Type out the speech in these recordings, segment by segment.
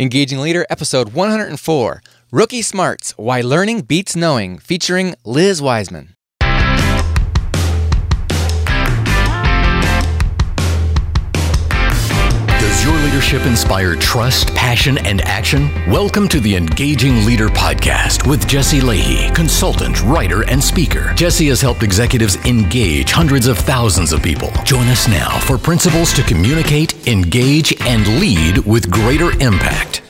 Engaging Leader, episode 104 Rookie Smarts Why Learning Beats Knowing, featuring Liz Wiseman. Leadership inspire trust, passion, and action? Welcome to the Engaging Leader Podcast with Jesse Lahey, consultant, writer, and speaker. Jesse has helped executives engage hundreds of thousands of people. Join us now for principles to communicate, engage, and lead with greater impact.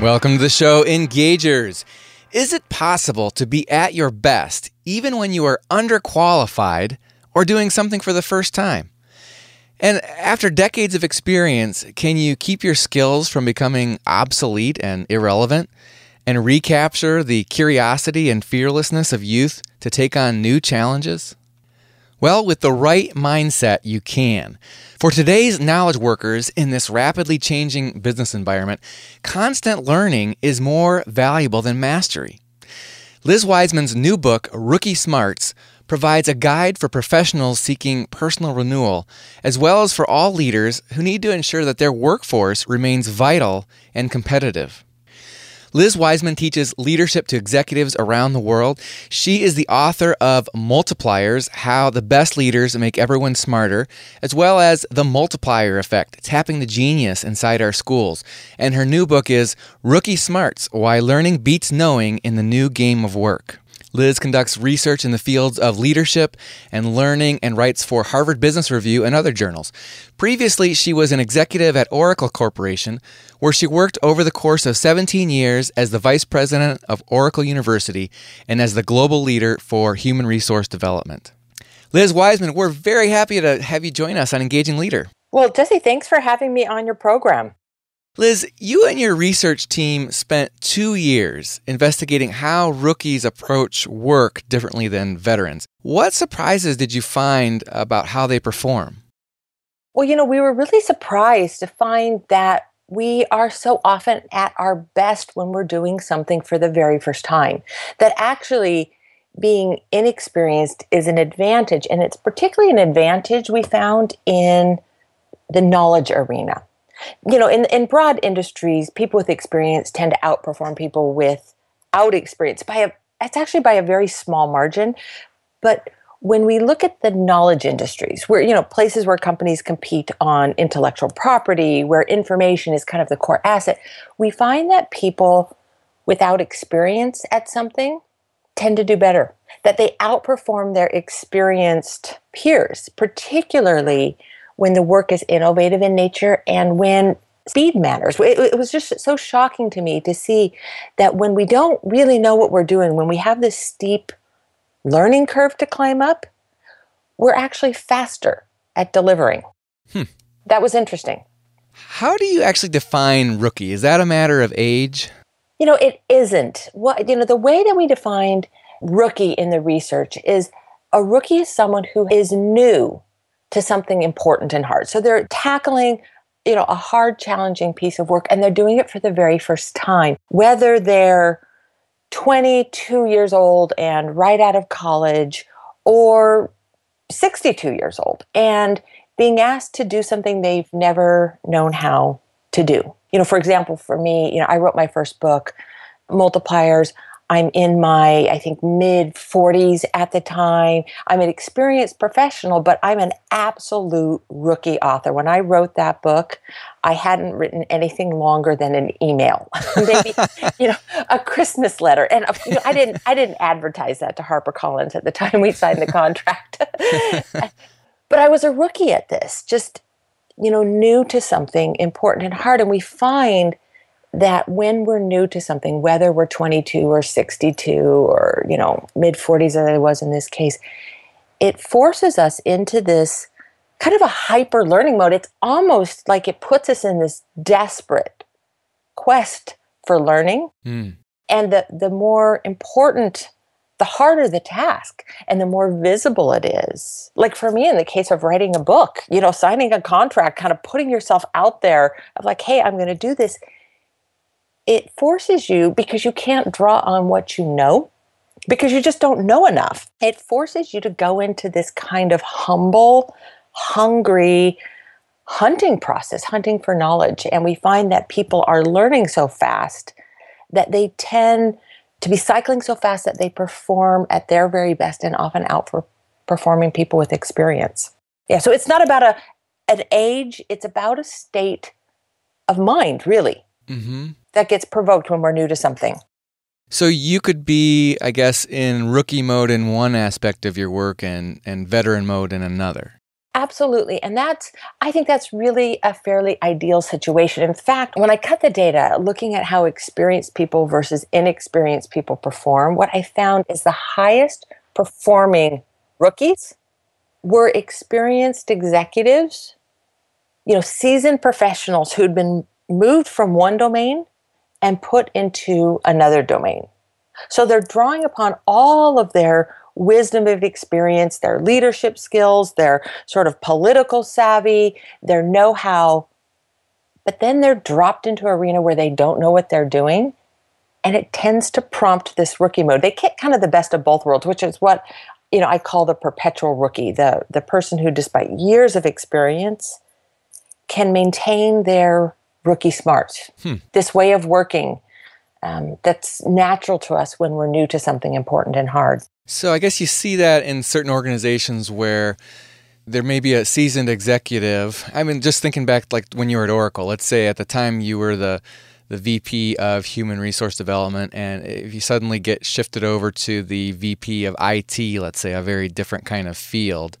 Welcome to the show, Engagers. Is it possible to be at your best even when you are underqualified or doing something for the first time? And after decades of experience, can you keep your skills from becoming obsolete and irrelevant and recapture the curiosity and fearlessness of youth to take on new challenges? Well, with the right mindset, you can. For today's knowledge workers in this rapidly changing business environment, constant learning is more valuable than mastery. Liz Wiseman's new book, Rookie Smarts, provides a guide for professionals seeking personal renewal, as well as for all leaders who need to ensure that their workforce remains vital and competitive. Liz Wiseman teaches leadership to executives around the world. She is the author of Multipliers How the Best Leaders Make Everyone Smarter, as well as The Multiplier Effect Tapping the Genius Inside Our Schools. And her new book is Rookie Smarts Why Learning Beats Knowing in the New Game of Work. Liz conducts research in the fields of leadership and learning and writes for Harvard Business Review and other journals. Previously, she was an executive at Oracle Corporation, where she worked over the course of 17 years as the vice president of Oracle University and as the global leader for human resource development. Liz Wiseman, we're very happy to have you join us on Engaging Leader. Well, Jesse, thanks for having me on your program. Liz, you and your research team spent two years investigating how rookies approach work differently than veterans. What surprises did you find about how they perform? Well, you know, we were really surprised to find that we are so often at our best when we're doing something for the very first time. That actually being inexperienced is an advantage, and it's particularly an advantage we found in the knowledge arena you know, in in broad industries, people with experience tend to outperform people without experience by a it's actually by a very small margin. But when we look at the knowledge industries, where you know places where companies compete on intellectual property, where information is kind of the core asset, we find that people without experience at something tend to do better. That they outperform their experienced peers, particularly when the work is innovative in nature and when speed matters. It, it, was just so shocking to me to see that when we don't really know what we're doing, when we have this steep learning curve to climb up, we're actually faster at delivering. Hmm. That was interesting. How do you actually define rookie? Is that a matter of age? You know, it isn't. What you know, the way that we defined rookie in the research is a rookie is someone who is new to something important and hard. So they're tackling you know a hard challenging piece of work and they're doing it for the very first time. Whether they're 22 years old and right out of college or 62 years old and being asked to do something they've never known how to do. You know for example for me you know i wrote my first book multipliers I'm in my, I think, mid 40s at the time. I'm an experienced professional, but I'm an absolute rookie author. When I wrote that book, I hadn't written anything longer than an email, maybe you know a Christmas letter, and you know, I didn't I didn't advertise that to HarperCollins at the time we signed the contract. but I was a rookie at this, just you know, new to something important and hard, and we find that when we're new to something, whether we're 22 or 62 or, you know, mid 40s as I was in this case, it forces us into this kind of a hyper learning mode. It's almost like it puts us in this desperate quest for learning. Mm. And the, the more important, the harder the task and the more visible it is. Like for me, in the case of writing a book, you know, signing a contract, kind of putting yourself out there of like, hey, I'm going to do this it forces you because you can't draw on what you know because you just don't know enough. It forces you to go into this kind of humble, hungry, hunting process, hunting for knowledge. And we find that people are learning so fast that they tend to be cycling so fast that they perform at their very best and often out for performing people with experience. Yeah, so it's not about a an age, it's about a state of mind, really, mm-hmm. That gets provoked when we're new to something. So you could be, I guess, in rookie mode in one aspect of your work and, and veteran mode in another. Absolutely. And that's, I think that's really a fairly ideal situation. In fact, when I cut the data, looking at how experienced people versus inexperienced people perform, what I found is the highest performing rookies were experienced executives, you know, seasoned professionals who'd been moved from one domain and put into another domain. So they're drawing upon all of their wisdom of experience, their leadership skills, their sort of political savvy, their know how. But then they're dropped into arena where they don't know what they're doing. And it tends to prompt this rookie mode. They get kind of the best of both worlds, which is what you know I call the perpetual rookie, the the person who, despite years of experience, can maintain their rookie smart. Hmm. This way of working um, that's natural to us when we're new to something important and hard. So I guess you see that in certain organizations where there may be a seasoned executive. I mean, just thinking back, like when you were at Oracle, let's say at the time you were the the VP of Human Resource Development, and if you suddenly get shifted over to the VP of IT, let's say a very different kind of field,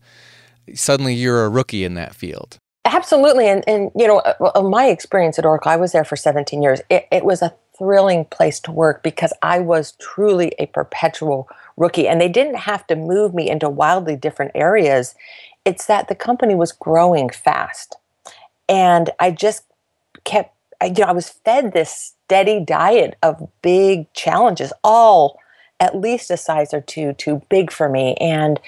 suddenly you're a rookie in that field. Absolutely, and and you know, uh, my experience at Oracle, I was there for 17 years. It, it was a thrilling place to work because I was truly a perpetual rookie. And they didn't have to move me into wildly different areas. It's that the company was growing fast. And I just kept, you know, I was fed this steady diet of big challenges, all at least a size or two too big for me. And,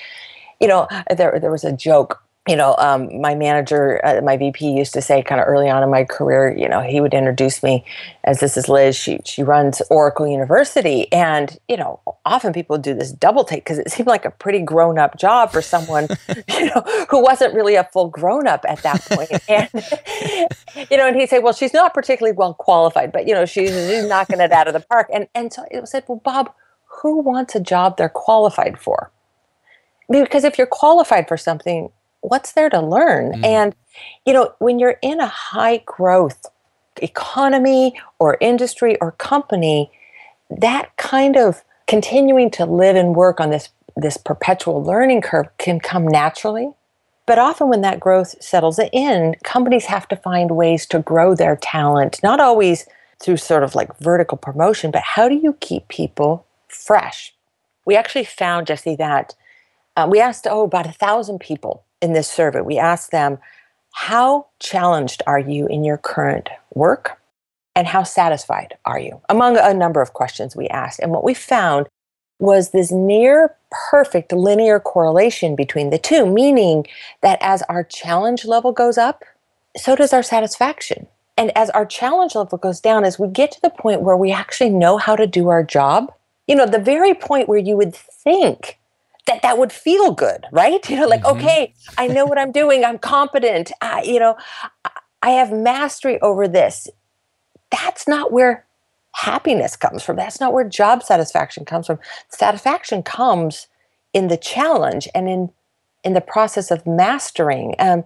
you know, there, there was a joke you know, um, my manager, uh, my VP used to say kind of early on in my career, you know, he would introduce me as this is Liz. She, she runs Oracle University. And, you know, often people do this double take because it seemed like a pretty grown up job for someone, you know, who wasn't really a full grown up at that point. And, you know, and he'd say, well, she's not particularly well qualified, but, you know, she's, she's knocking it out of the park. And, and so it was said, well, Bob, who wants a job they're qualified for? Because if you're qualified for something, what's there to learn? Mm. And, you know, when you're in a high growth economy or industry or company, that kind of continuing to live and work on this this perpetual learning curve can come naturally. But often when that growth settles in, companies have to find ways to grow their talent, not always through sort of like vertical promotion, but how do you keep people fresh? We actually found, Jesse, that uh, we asked, oh, about a thousand people in this survey, we asked them, How challenged are you in your current work? And how satisfied are you? Among a number of questions we asked. And what we found was this near perfect linear correlation between the two, meaning that as our challenge level goes up, so does our satisfaction. And as our challenge level goes down, as we get to the point where we actually know how to do our job, you know, the very point where you would think that that would feel good, right? You know, like, mm-hmm. okay, I know what I'm doing. I'm competent. I, you know, I have mastery over this. That's not where happiness comes from. That's not where job satisfaction comes from. Satisfaction comes in the challenge and in in the process of mastering. Um,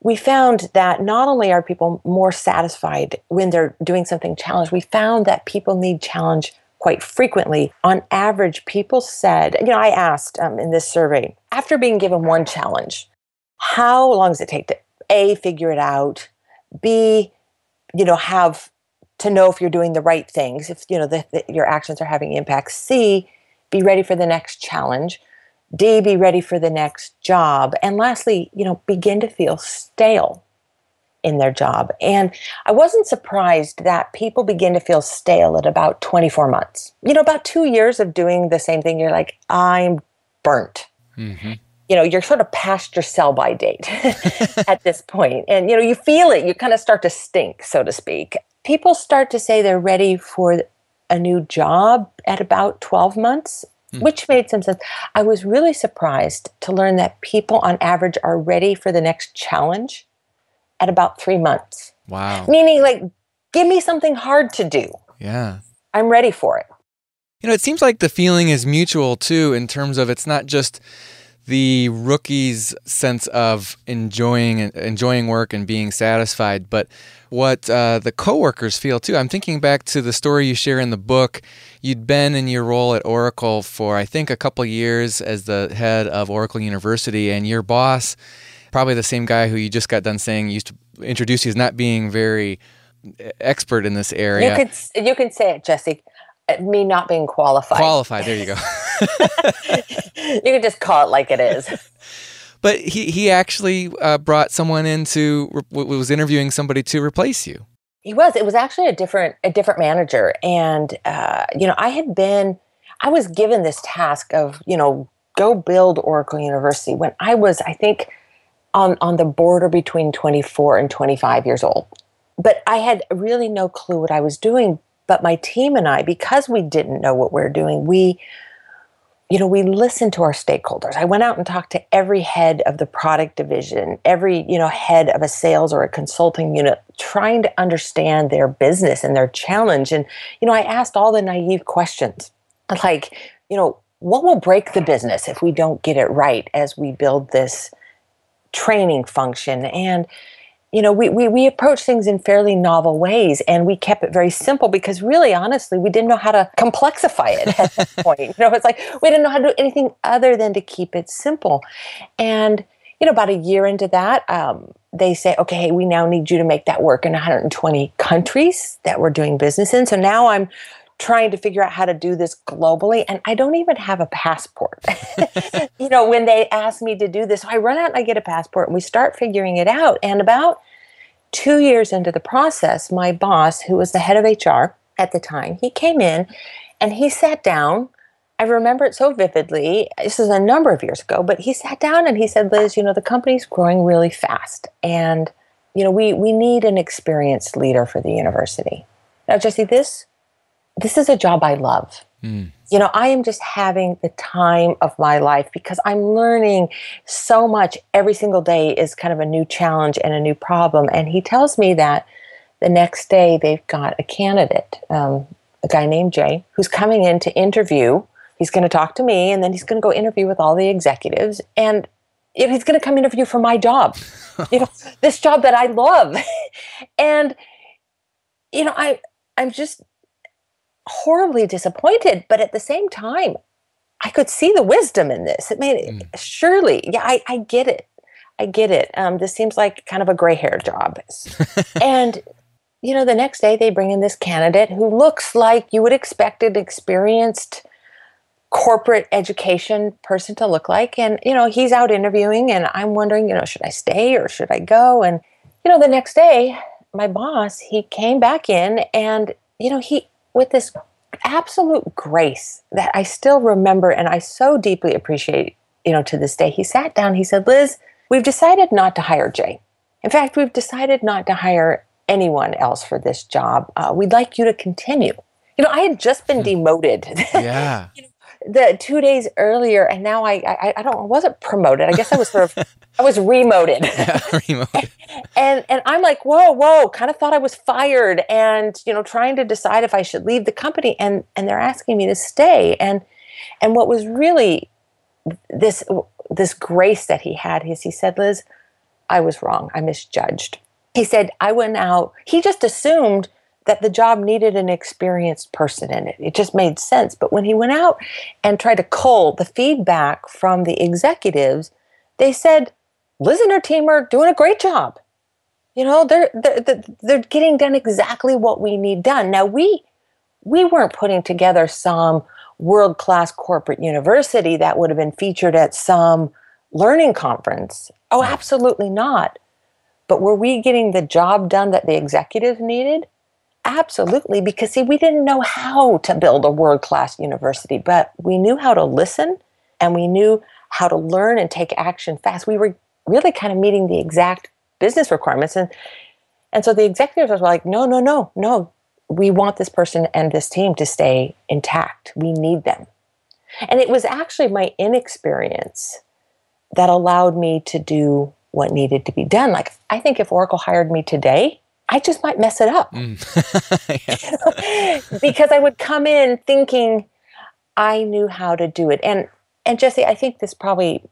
we found that not only are people more satisfied when they're doing something challenged, we found that people need challenge quite frequently. On average, people said, you know, I asked um, in this survey, after being given one challenge, how long does it take to A, figure it out, B, you know, have to know if you're doing the right things, if, you know, the, the, your actions are having impact, C, be ready for the next challenge, D, be ready for the next job, and lastly, you know, begin to feel stale in their job. And I wasn't surprised that people begin to feel stale at about 24 months. You know, about two years of doing the same thing, you're like, I'm burnt. Mm-hmm. You know, you're sort of past your sell by date at this point. And, you know, you feel it. You kind of start to stink, so to speak. People start to say they're ready for a new job at about 12 months, mm. which made some sense. I was really surprised to learn that people on average are ready for the next challenge at about three months. Wow. Meaning, like, give me something hard to do. Yeah. I'm ready for it. You know, it seems like the feeling is mutual too, in terms of it's not just the rookie's sense of enjoying enjoying work and being satisfied, but what uh, the coworkers feel too. I'm thinking back to the story you share in the book. You'd been in your role at Oracle for I think a couple years as the head of Oracle University, and your boss, probably the same guy who you just got done saying used to introduce you as not being very expert in this area. You could you can say it, Jesse. Uh, me not being qualified. Qualified. There you go. you can just call it like it is. But he he actually uh, brought someone in to was interviewing somebody to replace you. He was. It was actually a different a different manager, and uh, you know I had been I was given this task of you know go build Oracle University when I was I think on on the border between 24 and 25 years old. But I had really no clue what I was doing. But my team and I, because we didn't know what we we're doing, we you know, we listened to our stakeholders. I went out and talked to every head of the product division, every, you know, head of a sales or a consulting unit, trying to understand their business and their challenge. And, you know, I asked all the naive questions like, you know, what will break the business if we don't get it right as we build this training function? And, you know, we, we, we approach things in fairly novel ways and we kept it very simple because really, honestly, we didn't know how to complexify it at that point. You know, it's like we didn't know how to do anything other than to keep it simple. And, you know, about a year into that, um, they say, okay, we now need you to make that work in 120 countries that we're doing business in. So now I'm trying to figure out how to do this globally and I don't even have a passport. you know, when they ask me to do this, so I run out and I get a passport and we start figuring it out. And about two years into the process, my boss, who was the head of HR at the time, he came in and he sat down. I remember it so vividly. This is a number of years ago, but he sat down and he said, Liz, you know, the company's growing really fast. And, you know, we, we need an experienced leader for the university. Now, Jesse, this this is a job I love. Mm. You know, I am just having the time of my life because I'm learning so much every single day is kind of a new challenge and a new problem. And he tells me that the next day they've got a candidate, um, a guy named Jay, who's coming in to interview. He's going to talk to me and then he's going to go interview with all the executives. And he's going to come interview for my job, you know, this job that I love. and, you know, I, I'm just horribly disappointed, but at the same time, I could see the wisdom in this. It made mm. surely, yeah, I, I get it. I get it. Um, this seems like kind of a gray hair job. and, you know, the next day they bring in this candidate who looks like you would expect an experienced corporate education person to look like. And, you know, he's out interviewing and I'm wondering, you know, should I stay or should I go? And, you know, the next day, my boss, he came back in and, you know, he with this absolute grace that I still remember and I so deeply appreciate, you know, to this day. He sat down, he said, Liz, we've decided not to hire Jay. In fact, we've decided not to hire anyone else for this job. Uh, we'd like you to continue. You know, I had just been hmm. demoted. Yeah. you know, the two days earlier, and now I, I, I don't, I wasn't promoted. I guess I was sort of, I was remoted. Yeah, remoted. and and I'm like, whoa, whoa, kind of thought I was fired, and you know, trying to decide if I should leave the company, and and they're asking me to stay, and and what was really this this grace that he had is he said, Liz, I was wrong. I misjudged. He said, I went out. He just assumed that the job needed an experienced person in it. It just made sense. But when he went out and tried to cull the feedback from the executives, they said, Liz and her team are doing a great job. You know, they're, they're, they're getting done exactly what we need done. Now, we, we weren't putting together some world class corporate university that would have been featured at some learning conference. Oh, absolutely not. But were we getting the job done that the executives needed? Absolutely, because see, we didn't know how to build a world class university, but we knew how to listen and we knew how to learn and take action fast. We were really kind of meeting the exact business requirements. And, and so the executives were like, no, no, no, no, we want this person and this team to stay intact. We need them. And it was actually my inexperience that allowed me to do what needed to be done. Like, I think if Oracle hired me today, I just might mess it up. Mm. because I would come in thinking I knew how to do it. And and Jesse, I think this probably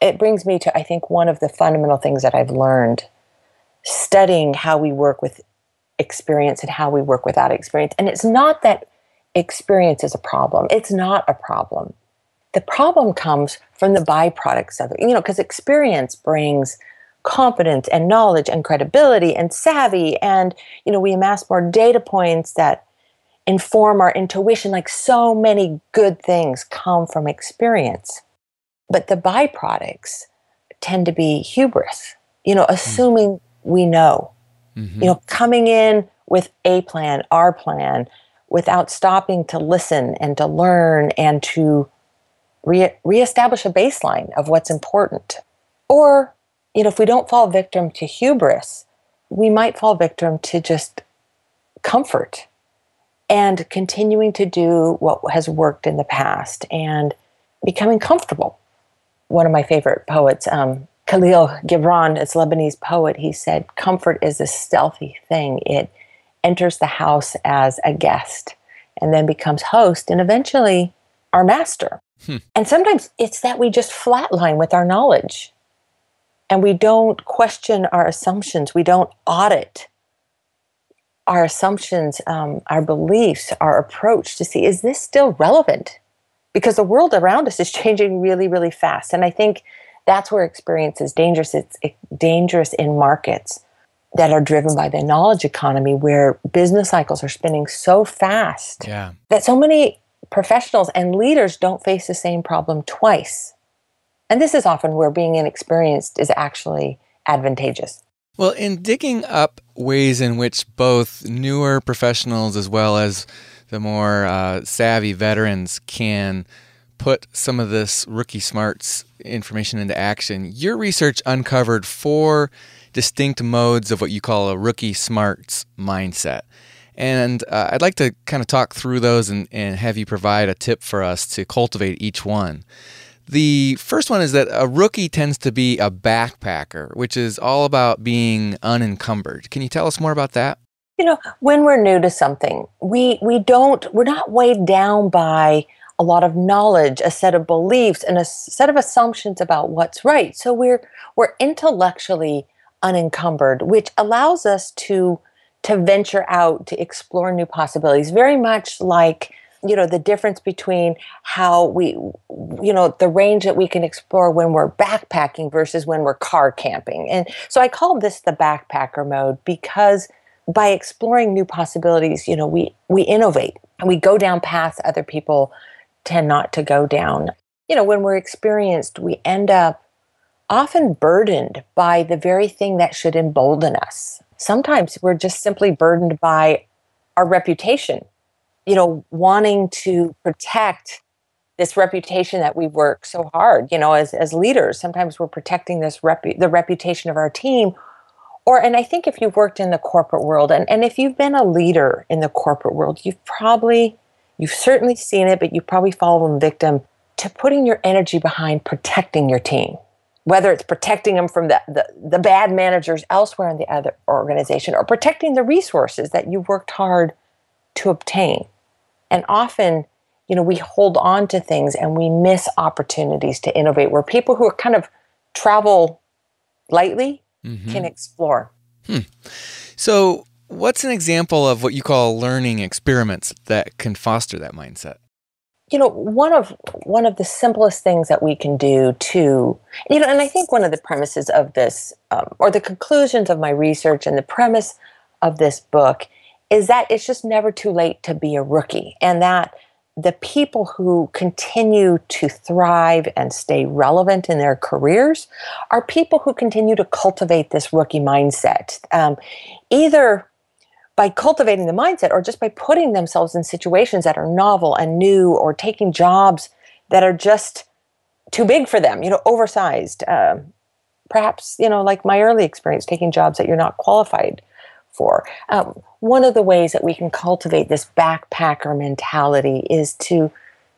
it brings me to I think one of the fundamental things that I've learned studying how we work with experience and how we work without experience. And it's not that experience is a problem. It's not a problem. The problem comes from the byproducts of it. You know, because experience brings confidence and knowledge and credibility and savvy and you know we amass more data points that inform our intuition like so many good things come from experience but the byproducts tend to be hubris you know assuming mm-hmm. we know mm-hmm. you know coming in with a plan our plan without stopping to listen and to learn and to re- reestablish a baseline of what's important. Or, you know, if we don't fall victim to hubris, we might fall victim to just comfort and continuing to do what has worked in the past and becoming comfortable. One of my favorite poets, um, Kahlil Gibran, is Lebanese poet. He said, "Comfort is a stealthy thing. It enters the house as a guest and then becomes host and eventually our master. Hmm. And sometimes it's that we just flatline with our knowledge and we don't question our assumptions, we don't audit our assumptions, um, our beliefs, our approach to see is this still relevant? Because the world around us is changing really, really fast. And I think that's where experience is dangerous. It's dangerous in markets that are driven by the knowledge economy where business cycles are spinning so fast yeah. that so many professionals and leaders don't face the same problem twice. And this is often where being inexperienced is actually advantageous. Well, in digging up ways in which both newer professionals as well as the more uh, savvy veterans can put some of this rookie smarts information into action, your research uncovered four distinct modes of what you call a rookie smarts mindset. And uh, I'd like to kind of talk through those and, and have you provide a tip for us to cultivate each one. The first one is that a rookie tends to be a backpacker, which is all about being unencumbered. Can you tell us more about that? You know, when we're new to something, we we don't we're not weighed down by a lot of knowledge, a set of beliefs, and a set of assumptions about what's right. So we're we're intellectually unencumbered, which allows us to to venture out to explore new possibilities. Very much like you know the difference between how we you know the range that we can explore when we're backpacking versus when we're car camping. And so i call this the backpacker mode because by exploring new possibilities you know we we innovate and we go down paths other people tend not to go down. You know when we're experienced we end up often burdened by the very thing that should embolden us. Sometimes we're just simply burdened by our reputation, you know, wanting to protect this reputation that we work so hard, you know, as, as leaders. Sometimes we're protecting this repu- the reputation of our team. Or, and I think if you've worked in the corporate world and, and if you've been a leader in the corporate world, you've probably, you've certainly seen it, but you've probably fallen victim to putting your energy behind protecting your team whether it's protecting them from the, the, the, bad managers elsewhere in the other organization or protecting the resources that you worked hard to obtain. And often, you know, we hold on to things and we miss opportunities to innovate where people who are kind of travel lightly mm-hmm. can explore. Hmm. So, what's an example of what you call learning experiments that can foster that mindset? you know one of one of the simplest things that we can do to you know and i think one of the premises of this um, or the conclusions of my research and the premise of this book is that it's just never too late to be a rookie and that the people who continue to thrive and stay relevant in their careers are people who continue to cultivate this rookie mindset um, either by cultivating the mindset or just by putting themselves in situations that are novel and new or taking jobs that are just too big for them, you know, oversized. Uh, perhaps, you know, like my early experience, taking jobs that you're not qualified for. Um, one of the ways that we can cultivate this backpacker mentality is to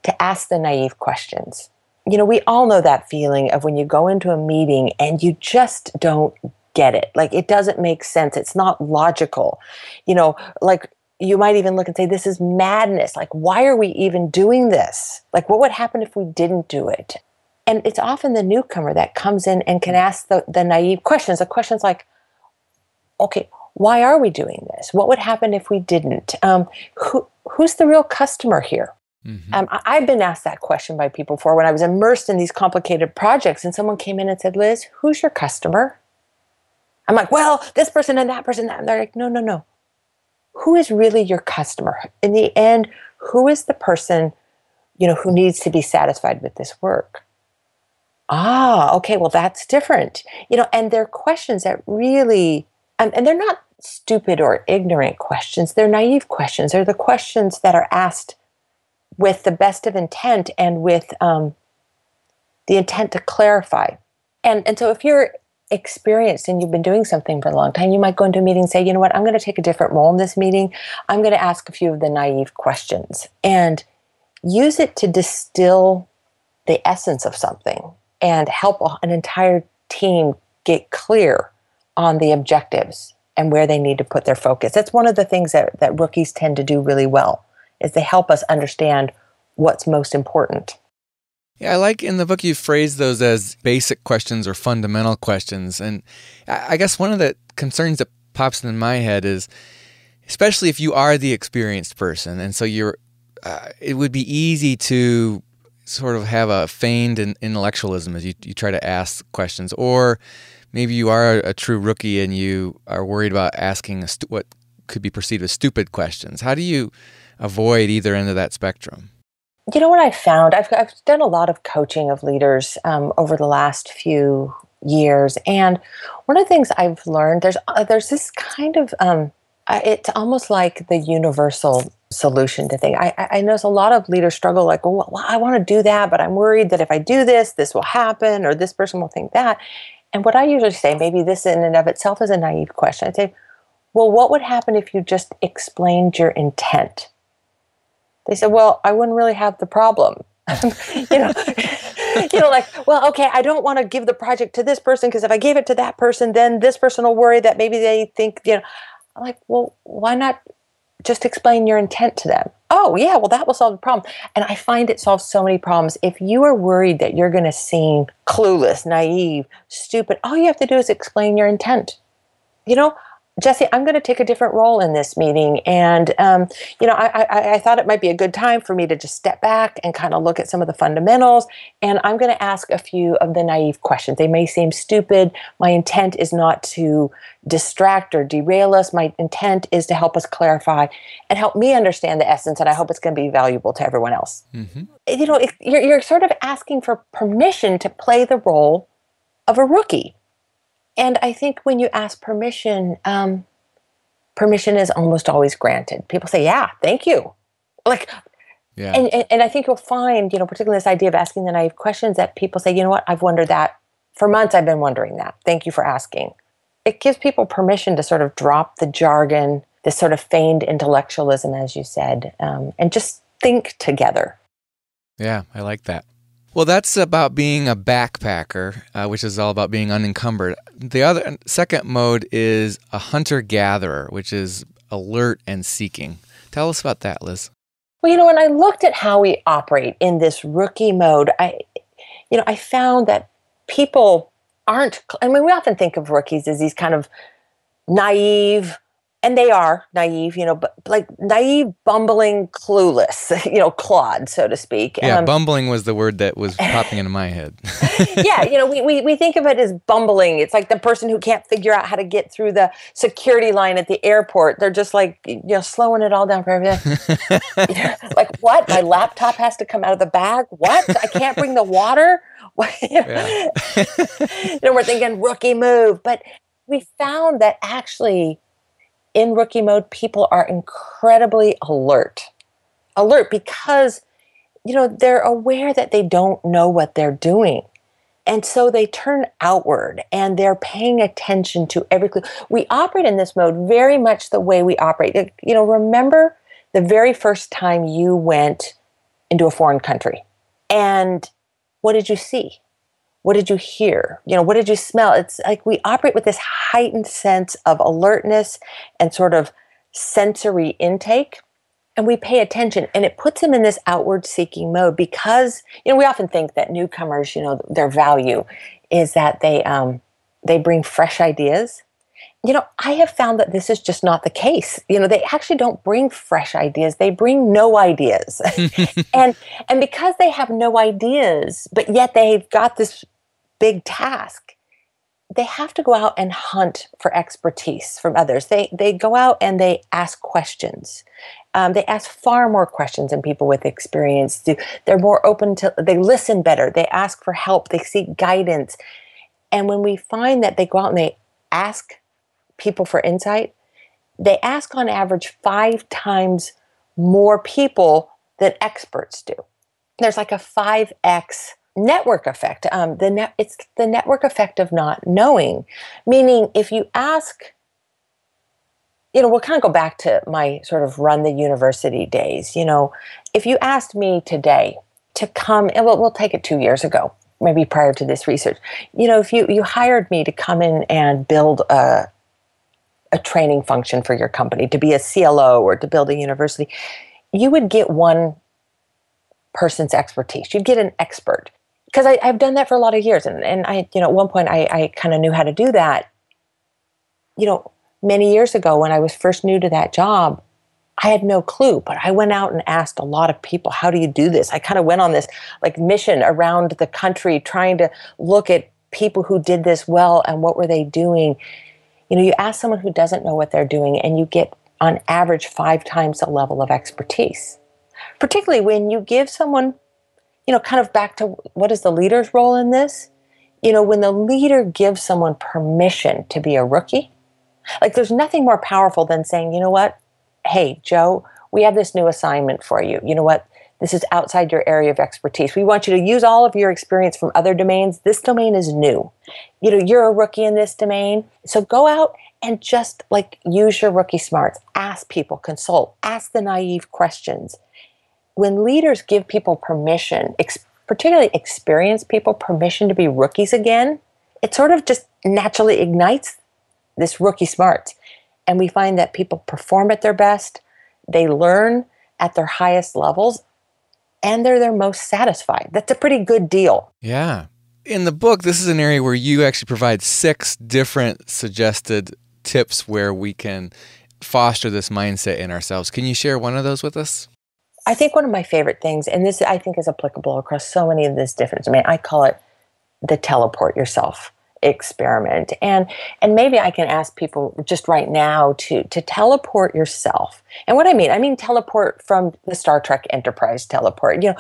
to ask the naive questions. you know, we all know that feeling of when you go into a meeting and you just don't get it. Like it doesn't make sense. It's not logical. You know, like you might even look and say, This is madness. Like, why are we even doing this? Like, what would happen if we didn't do it? And it's often the newcomer that comes in and can ask the, the naive questions. The questions like, Okay, why are we doing this? What would happen if we didn't? Um, who, who's the real customer here? Mm-hmm. Um, I, have been asked that question by people before when I was immersed in these complicated projects, and someone came in and said, Liz, who's your customer? I'm like, well, this person and that person. And they're like, no, no, no. Who is really your customer? In the end, who is the person, you know, who needs to be satisfied with this work? Ah, okay, well, that's different. You know, and they're questions that really, um, and they're not stupid or ignorant questions. They're naive questions. They're the questions that are asked with the best of intent and with um, the intent to clarify. And, and so if you're experienced and you've been doing something for a long time, you might go into a meeting and say, you know what, I'm going to take a different role in this meeting. I'm going to ask a few of the naive questions and use it to distill the essence of something and help an entire team get clear on the objectives and where they need to put their focus. That's one of the things that, that rookies tend to do really well is they help us understand what's most important. Yeah, I like in the book you phrase those as basic questions or fundamental questions. And I guess one of the concerns that pops in my head is, especially if you are the experienced person, and so you're, uh, it would be easy to sort of have a feigned intellectualism as you, you try to ask questions, or maybe you are a, true rookie and you are worried about asking stu- what could be perceived as stupid questions. How do you avoid either end of that spectrum? You know what I found? I've, I've done a lot of coaching of leaders um, over the last few years, and one of the things I've learned there's uh, there's this kind of um, it's almost like the universal solution to things. I, I notice a lot of leaders struggle like, well, well I want to do that, but I'm worried that if I do this, this will happen, or this person will think that. And what I usually say, maybe this in and of itself is a naive question. I'd say, well, what would happen if you just explained your intent? they said, well, I wouldn't really have the problem. you know, you know, like, well, okay, I don't want to give the project to this person because if I gave it to that person, then this person will worry that maybe they think, you know, I'm like, well, why not just explain your intent to them? Oh, yeah, well, that will solve the problem. And I find it solves so many problems. If you are worried that you're going to seem clueless, naive, stupid, all you have to do is explain your intent. You know, Jesse, I'm going to take a different role in this meeting. And, um, you know, I, I, I, thought it might be a good time for me to just step back and kind of look at some of the fundamentals. And I'm going to ask a few of the naive questions. They may seem stupid. My intent is not to distract or derail us. My intent is to help us clarify and help me understand the essence. And I hope it's going to be valuable to everyone else. Mm-hmm. You know, you're, you're sort of asking for permission to play the role of a rookie and I think when you ask permission, um, permission is almost always granted. People say, "Yeah, thank you." Like, yeah. And, and, and I think you'll find, you know, particularly this idea of asking the naive questions, that people say, "You know what? I've wondered that for months. I've been wondering that. Thank you for asking." It gives people permission to sort of drop the jargon, this sort of feigned intellectualism, as you said, um, and just think together. Yeah, I like that. Well, that's about being a backpacker, uh, which is all about being unencumbered. The other second mode is a hunter gatherer, which is alert and seeking. Tell us about that, Liz. Well, you know, when I looked at how we operate in this rookie mode, I, you know, I found that people aren't. I mean, we often think of rookies as these kind of naive, and they are naive, you know, but like naive, bumbling, clueless, you know, Claude, so to speak. Yeah, um, bumbling was the word that was popping into my head. yeah, you know, we, we, we think of it as bumbling. It's like the person who can't figure out how to get through the security line at the airport. They're just like, you know, slowing it all down for everything. like, what? My laptop has to come out of the bag? What? I can't bring the water? you know, we're thinking rookie move. But we found that actually in rookie mode, people are incredibly alert. Alert because, you know, they're aware that they don't know what they're doing. And so they turn outward and they're paying attention to every clue. We operate in this mode very much the way we operate. You know, remember the very first time you went into a foreign country and what did you see? What did you hear? You know, what did you smell? It's like we operate with this heightened sense of alertness and sort of sensory intake and we pay attention and it puts them in this outward seeking mode because you know we often think that newcomers you know their value is that they um, they bring fresh ideas you know i have found that this is just not the case you know they actually don't bring fresh ideas they bring no ideas and and because they have no ideas but yet they've got this big task they have to go out and hunt for expertise from others they they go out and they ask questions um, they ask far more questions than people with experience do. They're more open to, they listen better, they ask for help, they seek guidance. And when we find that they go out and they ask people for insight, they ask on average five times more people than experts do. There's like a 5x network effect. Um, the net, it's the network effect of not knowing, meaning if you ask you know, we'll kind of go back to my sort of run the university days. You know, if you asked me today to come, and we'll, we'll take it two years ago, maybe prior to this research, you know, if you, you hired me to come in and build a, a training function for your company, to be a CLO or to build a university, you would get one person's expertise. You'd get an expert. Because I've done that for a lot of years. And, and I, you know, at one point I, I kind of knew how to do that. You know, many years ago when I was first new to that job, I had no clue, but I went out and asked a lot of people, how do you do this? I kind of went on this like mission around the country trying to look at people who did this well and what were they doing. You know, you ask someone who doesn't know what they're doing and you get on average 5 times the level of expertise. Particularly when you give someone, you know, kind of back to what is the leader's role in this? You know, when the leader gives someone permission to be a rookie, like there's nothing more powerful than saying, you know what? Hey, Joe, we have this new assignment for you. You know what? This is outside your area of expertise. We want you to use all of your experience from other domains. This domain is new. You know, you're a rookie in this domain. So go out and just like use your rookie smarts. Ask people, consult, ask the naive questions. When leaders give people permission, ex- particularly experienced people, permission to be rookies again, it sort of just naturally ignites this rookie smarts. And we find that people perform at their best, they learn at their highest levels, and they're their most satisfied. That's a pretty good deal. Yeah. In the book, this is an area where you actually provide six different suggested tips where we can foster this mindset in ourselves. Can you share one of those with us? I think one of my favorite things, and this I think is applicable across so many of these different, I mean, I call it the teleport yourself experiment. And and maybe i can ask people just right now to to teleport yourself. And what i mean i mean teleport from the star trek enterprise teleport you know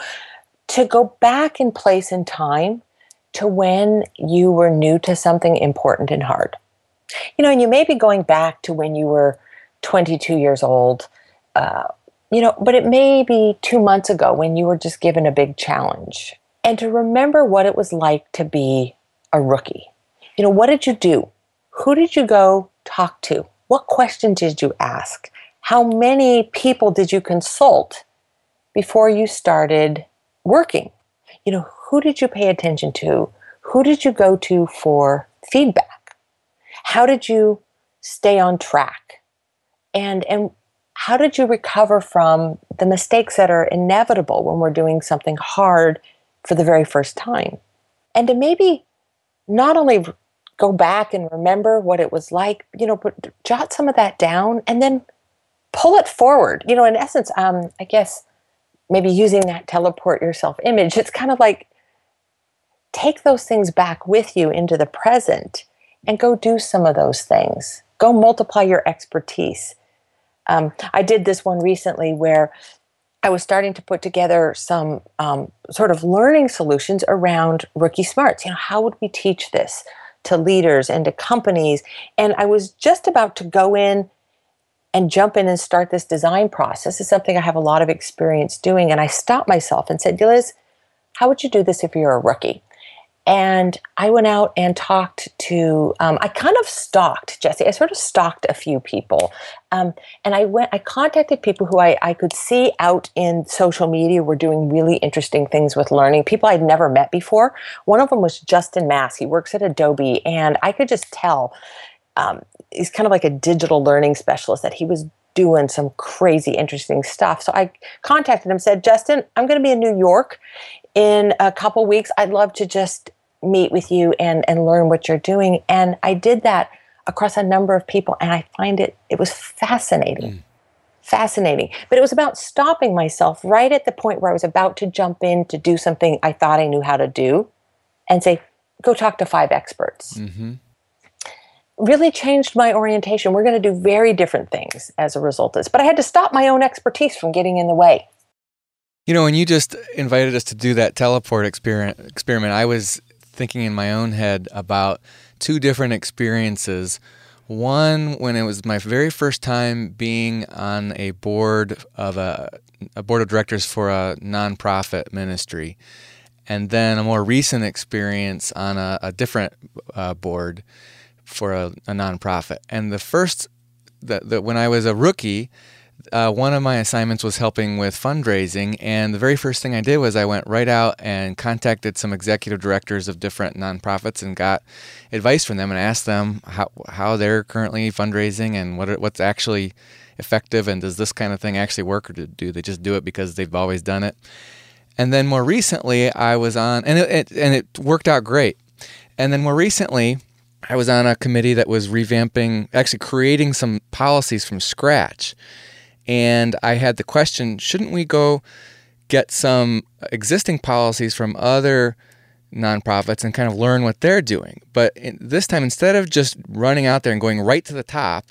to go back in place and time to when you were new to something important and hard. You know and you may be going back to when you were 22 years old uh, you know but it may be two months ago when you were just given a big challenge and to remember what it was like to be a rookie you know, what did you do? Who did you go talk to? What questions did you ask? How many people did you consult before you started working? You know, who did you pay attention to? Who did you go to for feedback? How did you stay on track? And and how did you recover from the mistakes that are inevitable when we're doing something hard for the very first time? And to maybe not only go back and remember what it was like, you know, but jot some of that down and then pull it forward. You know, in essence, um, I guess maybe using that teleport yourself image, it's kind of like take those things back with you into the present and go do some of those things. Go multiply your expertise. Um, I did this one recently where I was starting to put together some um, sort of learning solutions around rookie smarts. You know, how would we teach this? to leaders and to companies. And I was just about to go in and jump in and start this design process. It's something I have a lot of experience doing. And I stopped myself and said, Liz, how would you do this if you're a rookie? And I went out and talked to, um, I kind of stalked, Jesse. I sort of stalked a few people. Um, and I went, I contacted people who I, I could see out in social media were doing really interesting things with learning, people I'd never met before. One of them was Justin Mass. He works at Adobe. And I could just tell um, he's kind of like a digital learning specialist that he was doing some crazy interesting stuff. So I contacted him, said, Justin, I'm going to be in New York in a couple weeks, I'd love to just meet with you and, and learn what you're doing. And I did that across a number of people, and I find it, it was fascinating. Mm. Fascinating. But it was about stopping myself right at the point where I was about to jump in to do something I thought I knew how to do and say, go talk to five experts. Mm-hmm. Really changed my orientation. We're going to do very different things as a result of this. But I had to stop my own expertise from getting in the way. You know, when you just invited us to do that teleport experiment, experiment, I was thinking in my own head about two different experiences. One, when it was my very first time being on a board of a, a board of directors for a nonprofit ministry, and then a more recent experience on a, a different uh, board for a, a nonprofit. And the first, that when I was a rookie, uh, one of my assignments was helping with fundraising, and the very first thing I did was I went right out and contacted some executive directors of different nonprofits and got advice from them and asked them how how they're currently fundraising and what what's actually effective and does this kind of thing actually work or do they just do it because they've always done it? And then more recently, I was on and it, it and it worked out great. And then more recently, I was on a committee that was revamping, actually creating some policies from scratch and I had the question shouldn't we go get some existing policies from other nonprofits and kind of learn what they're doing? But this time, instead of just running out there and going right to the top,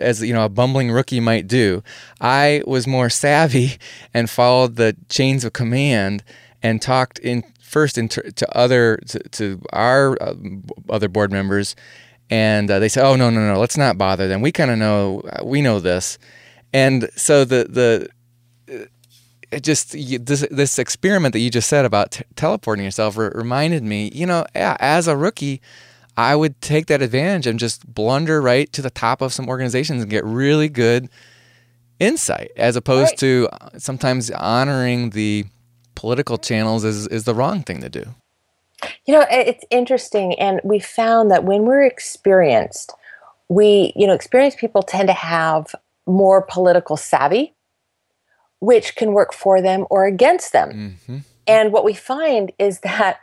as you know a bumbling rookie might do i was more savvy and followed the chains of command and talked in first in to other to, to our uh, other board members and uh, they said oh no no no let's not bother them we kind of know we know this and so the the it just this this experiment that you just said about t- teleporting yourself re- reminded me, you know, yeah, as a rookie, I would take that advantage and just blunder right to the top of some organizations and get really good insight, as opposed right. to uh, sometimes honoring the political channels is is the wrong thing to do. You know, it's interesting, and we found that when we're experienced, we you know experienced people tend to have more political savvy, which can work for them or against them. Mm-hmm. And what we find is that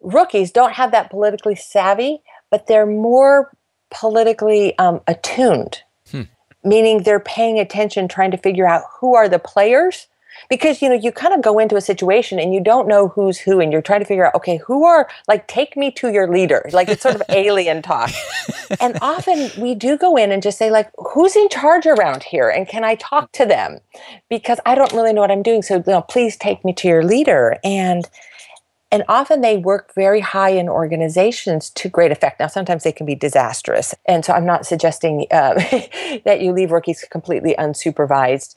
rookies don't have that politically savvy, but they're more politically um, attuned, hmm. meaning they're paying attention, trying to figure out who are the players because you know you kind of go into a situation and you don't know who's who and you're trying to figure out okay who are like take me to your leader. Like it's sort of alien talk. And often we do go in and just say like who's in charge around here and can i talk to them? Because i don't really know what i'm doing so you know, please take me to your leader. And and often they work very high in organizations to great effect. Now, sometimes they can be disastrous. And so I'm not suggesting uh, that you leave rookies completely unsupervised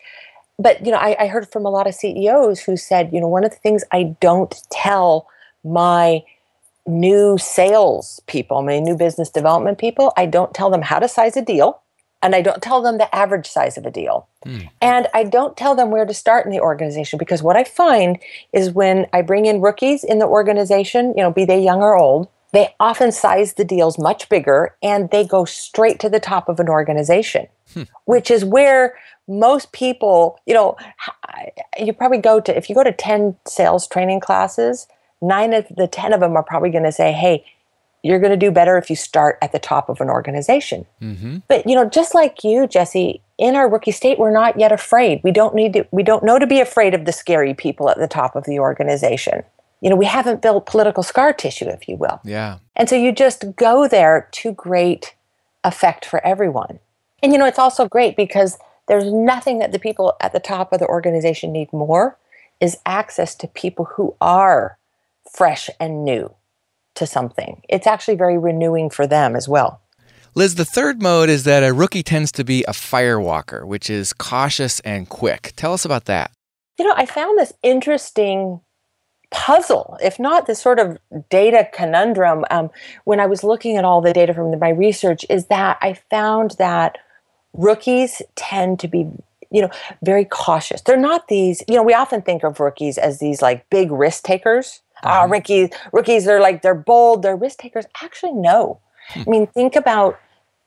but you know, I, I heard from a lot of CEOs who said, you know, one of the things I don't tell my new sales people, my new business development people, I don't tell them how to size a deal and I don't tell them the average size of a deal. Mm. And I don't tell them where to start in the organization because what I find is when I bring in rookies in the organization, you know, be they young or old, they often size the deals much bigger and they go straight to the top of an organization, hmm. which is where most people, you know, you probably go to, if you go to 10 sales training classes, nine of the 10 of them are probably going to say, hey, you're going to do better if you start at the top of an organization. Mm-hmm. But, you know, just like you, Jesse, in our rookie state, we're not yet afraid. We don't need to, we don't know to be afraid of the scary people at the top of the organization. You know, we haven't built political scar tissue, if you will. Yeah. And so you just go there to great effect for everyone. And, you know, it's also great because there's nothing that the people at the top of the organization need more is access to people who are fresh and new to something. It's actually very renewing for them as well. Liz, the third mode is that a rookie tends to be a firewalker, which is cautious and quick. Tell us about that. You know, I found this interesting puzzle, if not this sort of data conundrum, um, when I was looking at all the data from my research, is that I found that rookies tend to be you know very cautious. They're not these you know we often think of rookies as these like big risk takers. Uh, rookies rookies are like they're bold they're risk takers. Actually no. Hmm. i mean think about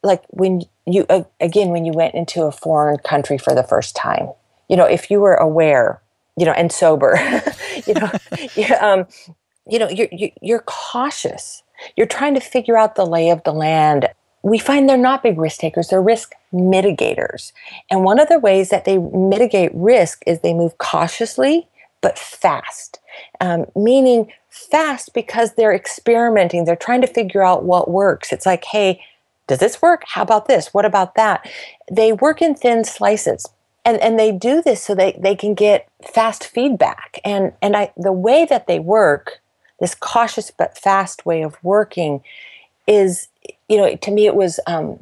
like when you uh, again when you went into a foreign country for the first time you know if you were aware you know and sober you know you, um, you know you're, you're cautious. You're trying to figure out the lay of the land we find they're not big risk takers, they're risk mitigators. And one of the ways that they mitigate risk is they move cautiously but fast, um, meaning fast because they're experimenting, they're trying to figure out what works. It's like, hey, does this work? How about this? What about that? They work in thin slices. And, and they do this so they, they can get fast feedback. And, and I, the way that they work, this cautious but fast way of working, is you know, to me, it was um,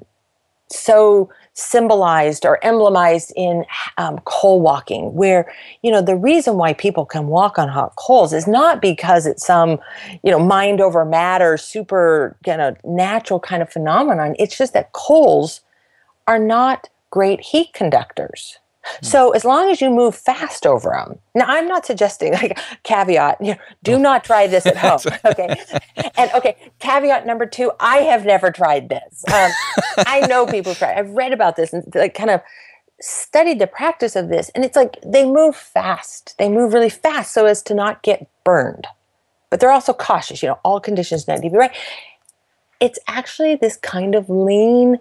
so symbolized or emblemized in um, coal walking, where, you know, the reason why people can walk on hot coals is not because it's some, you know, mind over matter, super, you know, natural kind of phenomenon. It's just that coals are not great heat conductors. So as long as you move fast over them. Now I'm not suggesting like caveat, you know, do not try this at home. Okay. and okay, caveat number two, I have never tried this. Um, I know people try. I've read about this and like kind of studied the practice of this and it's like they move fast. They move really fast so as to not get burned. But they're also cautious, you know, all conditions need to be right. It's actually this kind of lean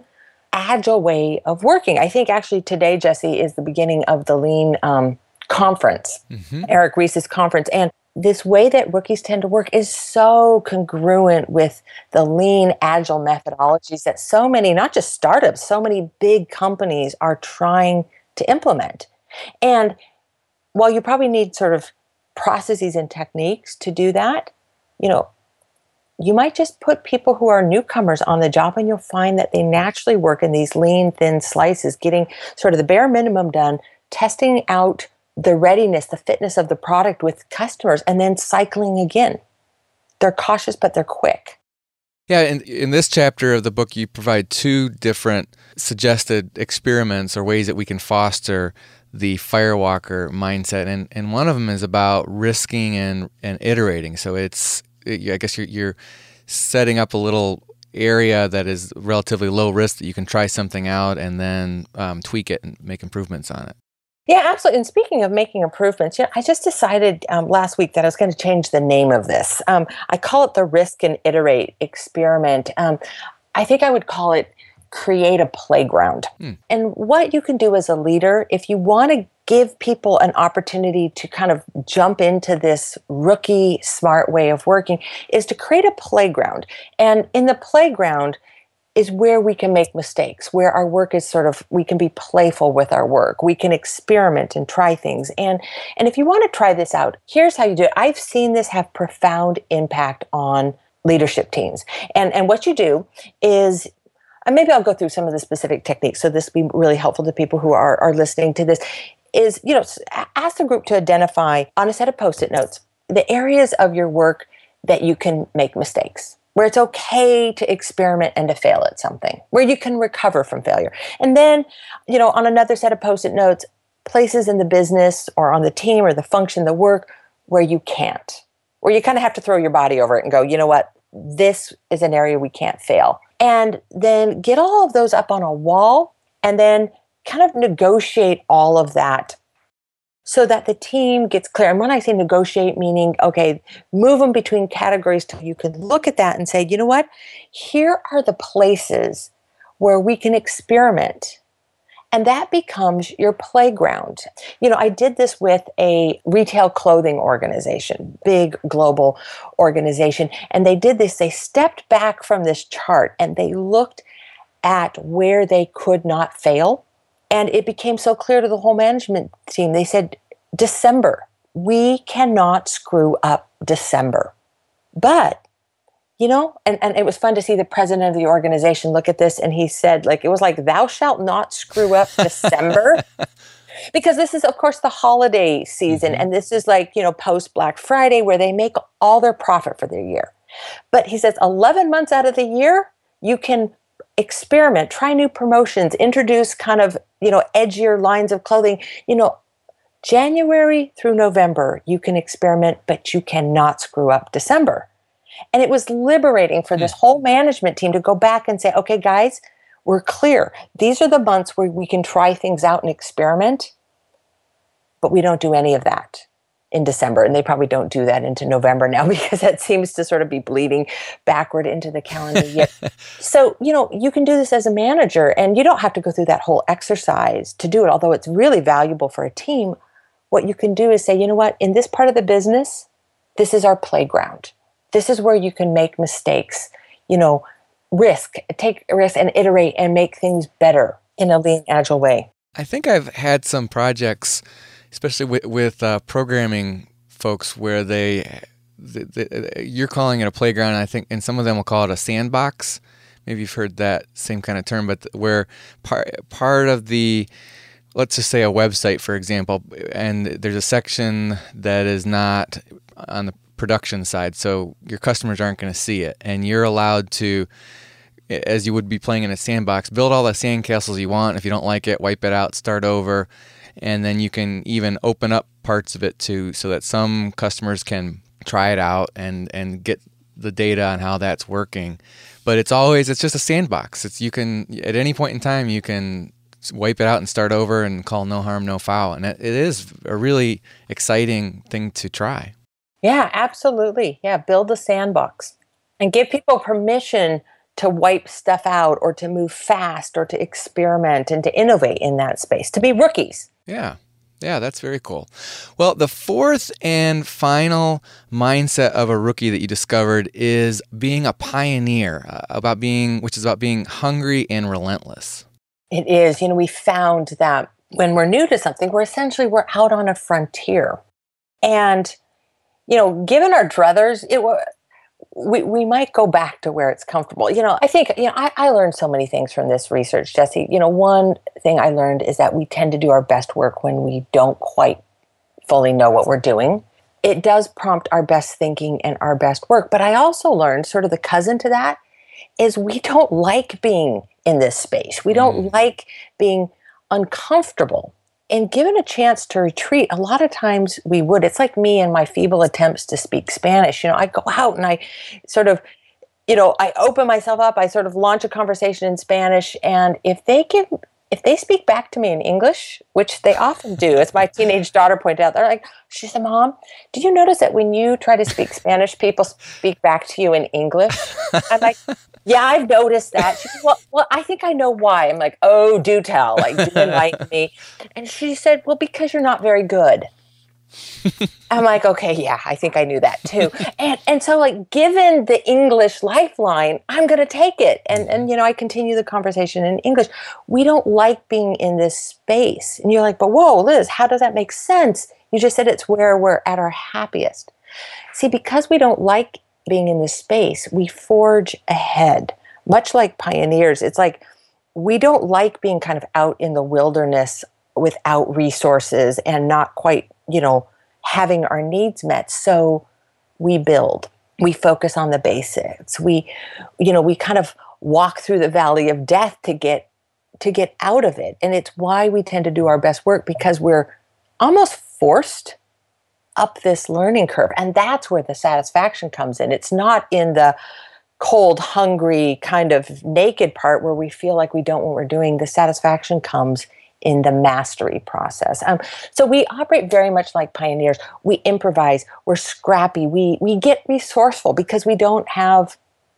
agile way of working. I think actually today, Jesse, is the beginning of the lean um, conference, mm-hmm. Eric Ries's conference. And this way that rookies tend to work is so congruent with the lean agile methodologies that so many not just startups so many big companies are trying to implement and while you probably need sort of processes and techniques to do that you know you might just put people who are newcomers on the job and you'll find that they naturally work in these lean, thin slices, getting sort of the bare minimum done, testing out the readiness, the fitness of the product with customers, and then cycling again. They're cautious, but they're quick. Yeah, in, in this chapter of the book, you provide two different suggested experiments or ways that we can foster the firewalker mindset. And, and one of them is about risking and, and iterating. So it's I guess you're, you're setting up a little area that is relatively low risk that you can try something out and then um, tweak it and make improvements on it. Yeah, absolutely. And speaking of making improvements, you know, I just decided um, last week that I was going to change the name of this. Um, I call it the Risk and Iterate Experiment. Um, I think I would call it Create a Playground. Hmm. And what you can do as a leader, if you want to give people an opportunity to kind of jump into this rookie smart way of working is to create a playground. And in the playground, is where we can make mistakes, where our work is sort of we can be playful with our work. We can experiment and try things. And and if you want to try this out, here's how you do it. I've seen this have profound impact on leadership teams. And and what you do is and maybe I'll go through some of the specific techniques so this will be really helpful to people who are, are listening to this is, you know, ask the group to identify on a set of post it notes the areas of your work that you can make mistakes, where it's okay to experiment and to fail at something, where you can recover from failure. And then, you know, on another set of post it notes, places in the business or on the team or the function, the work where you can't, where you kind of have to throw your body over it and go, you know what, this is an area we can't fail. And then get all of those up on a wall and then kind of negotiate all of that so that the team gets clear. And when I say negotiate, meaning, okay, move them between categories till you can look at that and say, you know what? Here are the places where we can experiment. And that becomes your playground. You know, I did this with a retail clothing organization, big global organization. And they did this, they stepped back from this chart and they looked at where they could not fail and it became so clear to the whole management team. They said, December, we cannot screw up December. But, you know, and, and it was fun to see the president of the organization look at this and he said, like, it was like, thou shalt not screw up December. because this is of course the holiday season Mm-hmm. and this is like you know post black friday where they make all their profit for their year but he says 11 months out of the year you can experiment try new promotions introduce kind of you know edgier lines of clothing you know january through november you can experiment but you cannot screw up december and it was liberating for this hmm. whole management team to go back and say okay guys we're clear. These are the months where we can try things out and experiment, but we don't do any of that in December. And they probably don't do that into November now because that seems to sort of be bleeding backward into the calendar year. so, you know, you can do this as a manager and you don't have to go through that whole exercise to do it, although it's really valuable for a team. What you can do is say, you know what, in this part of the business, this is our playground. This is where you can make mistakes. You know, risk, take risk and iterate and make things better in a lean, agile way. I think I've had some projects, especially with, with uh, programming folks, where they, the, the, you're calling it a playground. I think, and some of them will call it a sandbox. Maybe you've heard that same kind of term, but where part part of the, let's just say a website, for example, and there's a section that is not on the production side, so your customers aren't going to see it, and you're allowed to as you would be playing in a sandbox. Build all the sandcastles you want. If you don't like it, wipe it out, start over, and then you can even open up parts of it to so that some customers can try it out and and get the data on how that's working. But it's always it's just a sandbox. It's you can at any point in time you can wipe it out and start over and call no harm no foul and it, it is a really exciting thing to try yeah absolutely yeah build a sandbox and give people permission to wipe stuff out or to move fast or to experiment and to innovate in that space, to be rookies. Yeah. Yeah, that's very cool. Well, the fourth and final mindset of a rookie that you discovered is being a pioneer, uh, about being which is about being hungry and relentless. It is. You know, we found that when we're new to something, we're essentially we're out on a frontier. And you know, given our druthers, it we, we might go back to where it's comfortable. You know, I think, you know, I, I learned so many things from this research, Jesse. You know, one thing I learned is that we tend to do our best work when we don't quite fully know what we're doing. It does prompt our best thinking and our best work. But I also learned sort of the cousin to that is we don't like being in this space. We don't mm. like being uncomfortable and given a chance to retreat, a lot of times we would. It's like me and my feeble attempts to speak Spanish. You know, I go out and I sort of, you know, I open myself up, I sort of launch a conversation in Spanish. And if they give, if they speak back to me in English, which they often do, as my teenage daughter pointed out, they're like, she said, Mom, do you notice that when you try to speak Spanish, people speak back to you in English? I'm like, yeah, I've noticed that. She well, well, I think I know why. I'm like, oh, do tell. Like, do enlighten me. And she said, well, because you're not very good. I'm like, okay, yeah, I think I knew that too. And and so like given the English lifeline, I'm gonna take it. And and mm-hmm. you know, I continue the conversation in English. We don't like being in this space. And you're like, but whoa, Liz, how does that make sense? You just said it's where we're at our happiest. See, because we don't like being in this space, we forge ahead. Much like pioneers, it's like we don't like being kind of out in the wilderness without resources and not quite, you know, having our needs met. So we build. We focus on the basics. We, you know, we kind of walk through the valley of death to get to get out of it. And it's why we tend to do our best work because we're almost forced up this learning curve. And that's where the satisfaction comes in. It's not in the cold, hungry, kind of naked part where we feel like we don't what we're doing. The satisfaction comes in the mastery process. Um, so we operate very much like pioneers. We improvise. We're scrappy. We we get resourceful because we don't have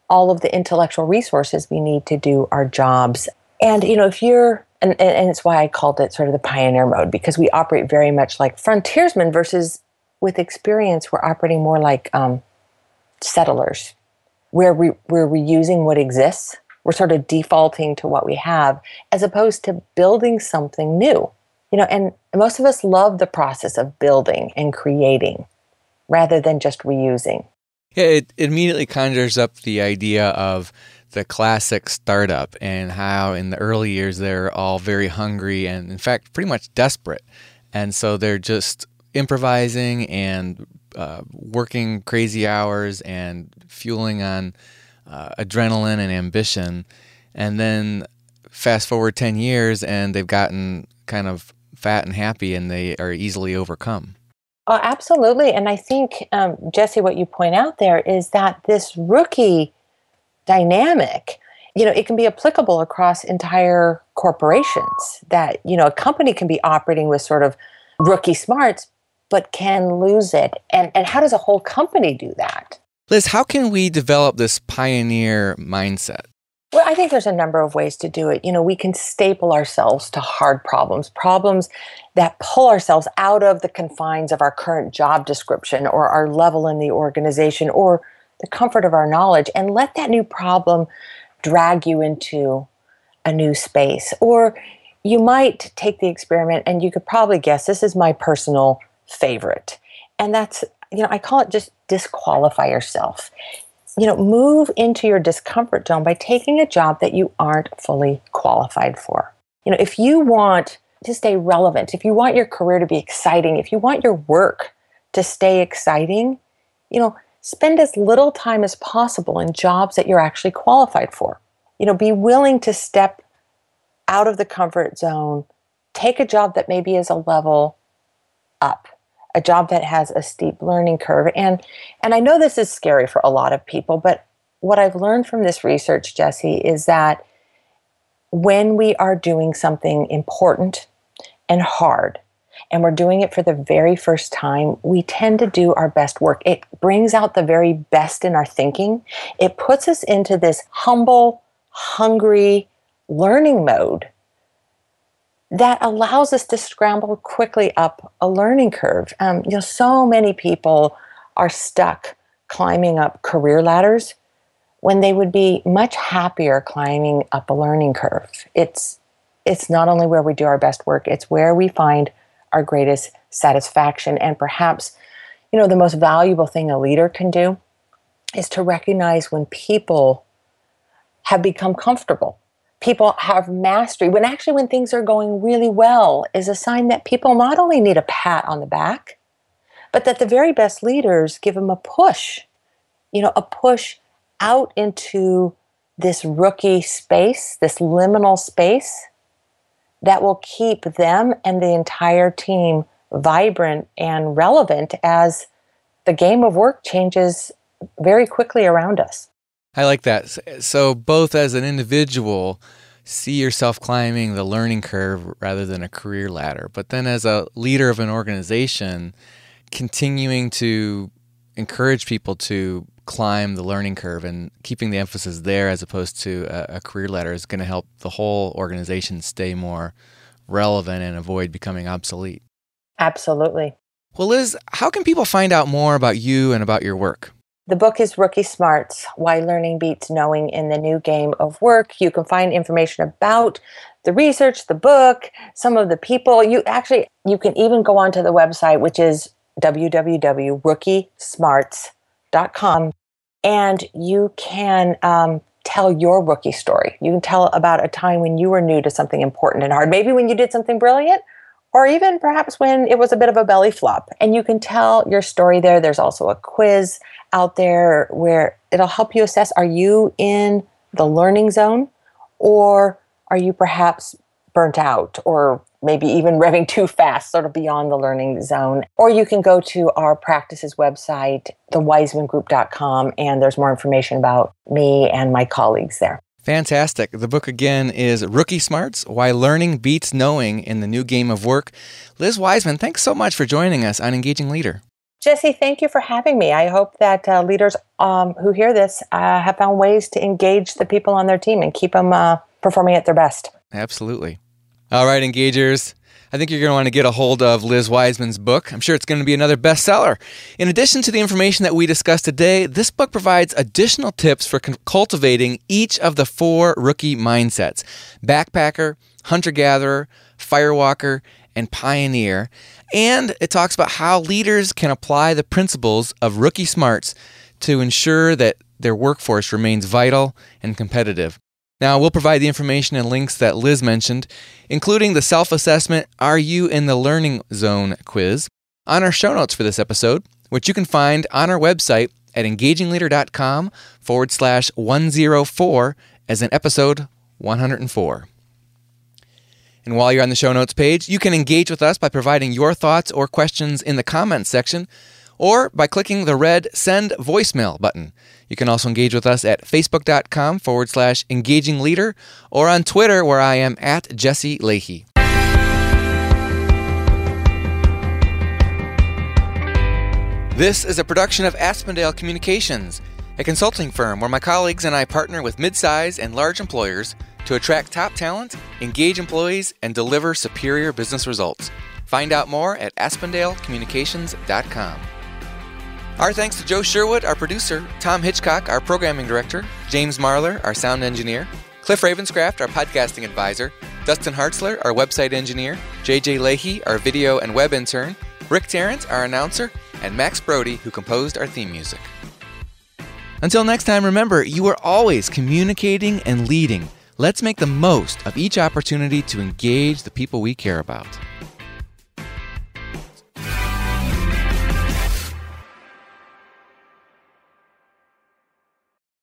all of the intellectual resources we need to do our jobs. And you know, if you're and, and it's why I called it sort of the pioneer mode because we operate very much like frontiersmen versus with experience we're operating more like um, settlers where we, we're reusing what exists we're sort of defaulting to what we have as opposed to building something new you know and most of us love the process of building and creating rather than just reusing yeah it, it immediately conjures up the idea of the classic startup and how in the early years they're all very hungry and, in fact, pretty much desperate. And so they're just improvising and uh, working crazy hours and fueling on uh, adrenaline and ambition. And then fast forward 10 years and they've gotten kind of fat and happy and they are easily overcome. Oh, absolutely. And I think, um, Jesse, what you point out there is that this rookie dynamic, you know, it can be applicable across entire corporations. That, you know, a company can be operating with sort of rookie smarts, but can lose it. And, and how does a whole company do that? Liz, how can we develop this pioneer mindset? Well, I think there's a number of ways to do it. You know, we can staple ourselves to hard problems, problems that pull ourselves out of the confines of our current job description or our level in the organization or the comfort of our knowledge and let that new problem drag you into a new space. Or you might take the experiment and you could probably guess this is my personal favorite. And that's, you know, I call it just disqualify yourself you know, move into your discomfort zone by taking a job that you aren't fully qualified for. You know, if you want to stay relevant, if you want your career to be exciting, if you want your work to stay exciting, you know, spend as little time as possible in jobs that you're actually qualified for. You know, be willing to step out of the comfort zone, take a job that maybe is a level up a job that has a steep learning curve. And and I know this is scary for a lot of people, but what I've learned from this research, Jesse, is that when we are doing something important and hard, and we're doing it for the very first time, we tend to do our best work. It brings out the very best in our thinking. It puts us into this humble, hungry learning mode that allows us to scramble quickly up a learning curve. Um, you know, so many people are stuck climbing up career ladders when they would be much happier climbing up a learning curve. It's it's not only where we do our best work, it's where we find our greatest satisfaction and perhaps you know the most valuable thing a leader can do is to recognize when people have become comfortable people have mastery when actually when things are going really well is a sign that people not only need a pat on the back but that the very best leaders give them a push you know a push out into this rookie space this liminal space that will keep them and the entire team vibrant and relevant as the game of work changes very quickly around us I like that. So, both as an individual, see yourself climbing the learning curve rather than a career ladder. But then, as a leader of an organization, continuing to encourage people to climb the learning curve and keeping the emphasis there as opposed to a, career ladder is going to help the whole organization stay more relevant and avoid becoming obsolete. Absolutely. Well, Liz, how can people find out more about you and about your work? The book is Rookie Smarts Why Learning Beats Knowing in the New Game of Work. You can find information about the research, the book, some of the people. You actually you can even go onto the website which is www.rookiesmarts.com and you can um, tell your rookie story. You can tell about a time when you were new to something important and hard. Maybe when you did something brilliant, or even perhaps when it was a bit of a belly flop. And you can tell your story there. There's also a quiz out there where it'll help you assess are you in the learning zone or are you perhaps burnt out or maybe even revving too fast, sort of beyond the learning zone. Or you can go to our practices website, thewisemangroup.com, and there's more information about me and my colleagues there. Fantastic. The book again is Rookie Smarts Why Learning Beats Knowing in the New Game of Work. Liz Wiseman, thanks so much for joining us on Engaging Leader. Jesse, thank you for having me. I hope that uh, leaders um, who hear this uh, have found ways to engage the people on their team and keep them uh, performing at their best. Absolutely. All right, engagers. I think you're going to want to get a hold of Liz Wiseman's book. I'm sure it's going to be another bestseller. In addition to the information that we discussed today, this book provides additional tips for cultivating each of the four rookie mindsets backpacker, hunter gatherer, firewalker, and pioneer. And it talks about how leaders can apply the principles of rookie smarts to ensure that their workforce remains vital and competitive. Now, we'll provide the information and links that Liz mentioned, including the self assessment Are You in the Learning Zone quiz, on our show notes for this episode, which you can find on our website at engagingleader.com forward slash 104 as an episode 104. And while you're on the show notes page, you can engage with us by providing your thoughts or questions in the comments section or by clicking the red send voicemail button. You can also engage with us at facebook.com forward slash engaging leader or on Twitter where I am at Jesse Lahey. This is a production of Aspendale Communications, a consulting firm where my colleagues and I partner with midsize and large employers to attract top talent, engage employees, and deliver superior business results. Find out more at aspendalecommunications.com. Our thanks to Joe Sherwood, our producer, Tom Hitchcock, our programming director, James Marlar, our sound engineer, Cliff Ravenscraft, our podcasting advisor, Dustin Hartzler, our website engineer, JJ Lahey, our video and web intern, Rick Tarrant, our announcer, and Max Brody, who composed our theme music. Until next time, remember, you are always communicating and leading. Let's make the most of each opportunity to engage the people we care about.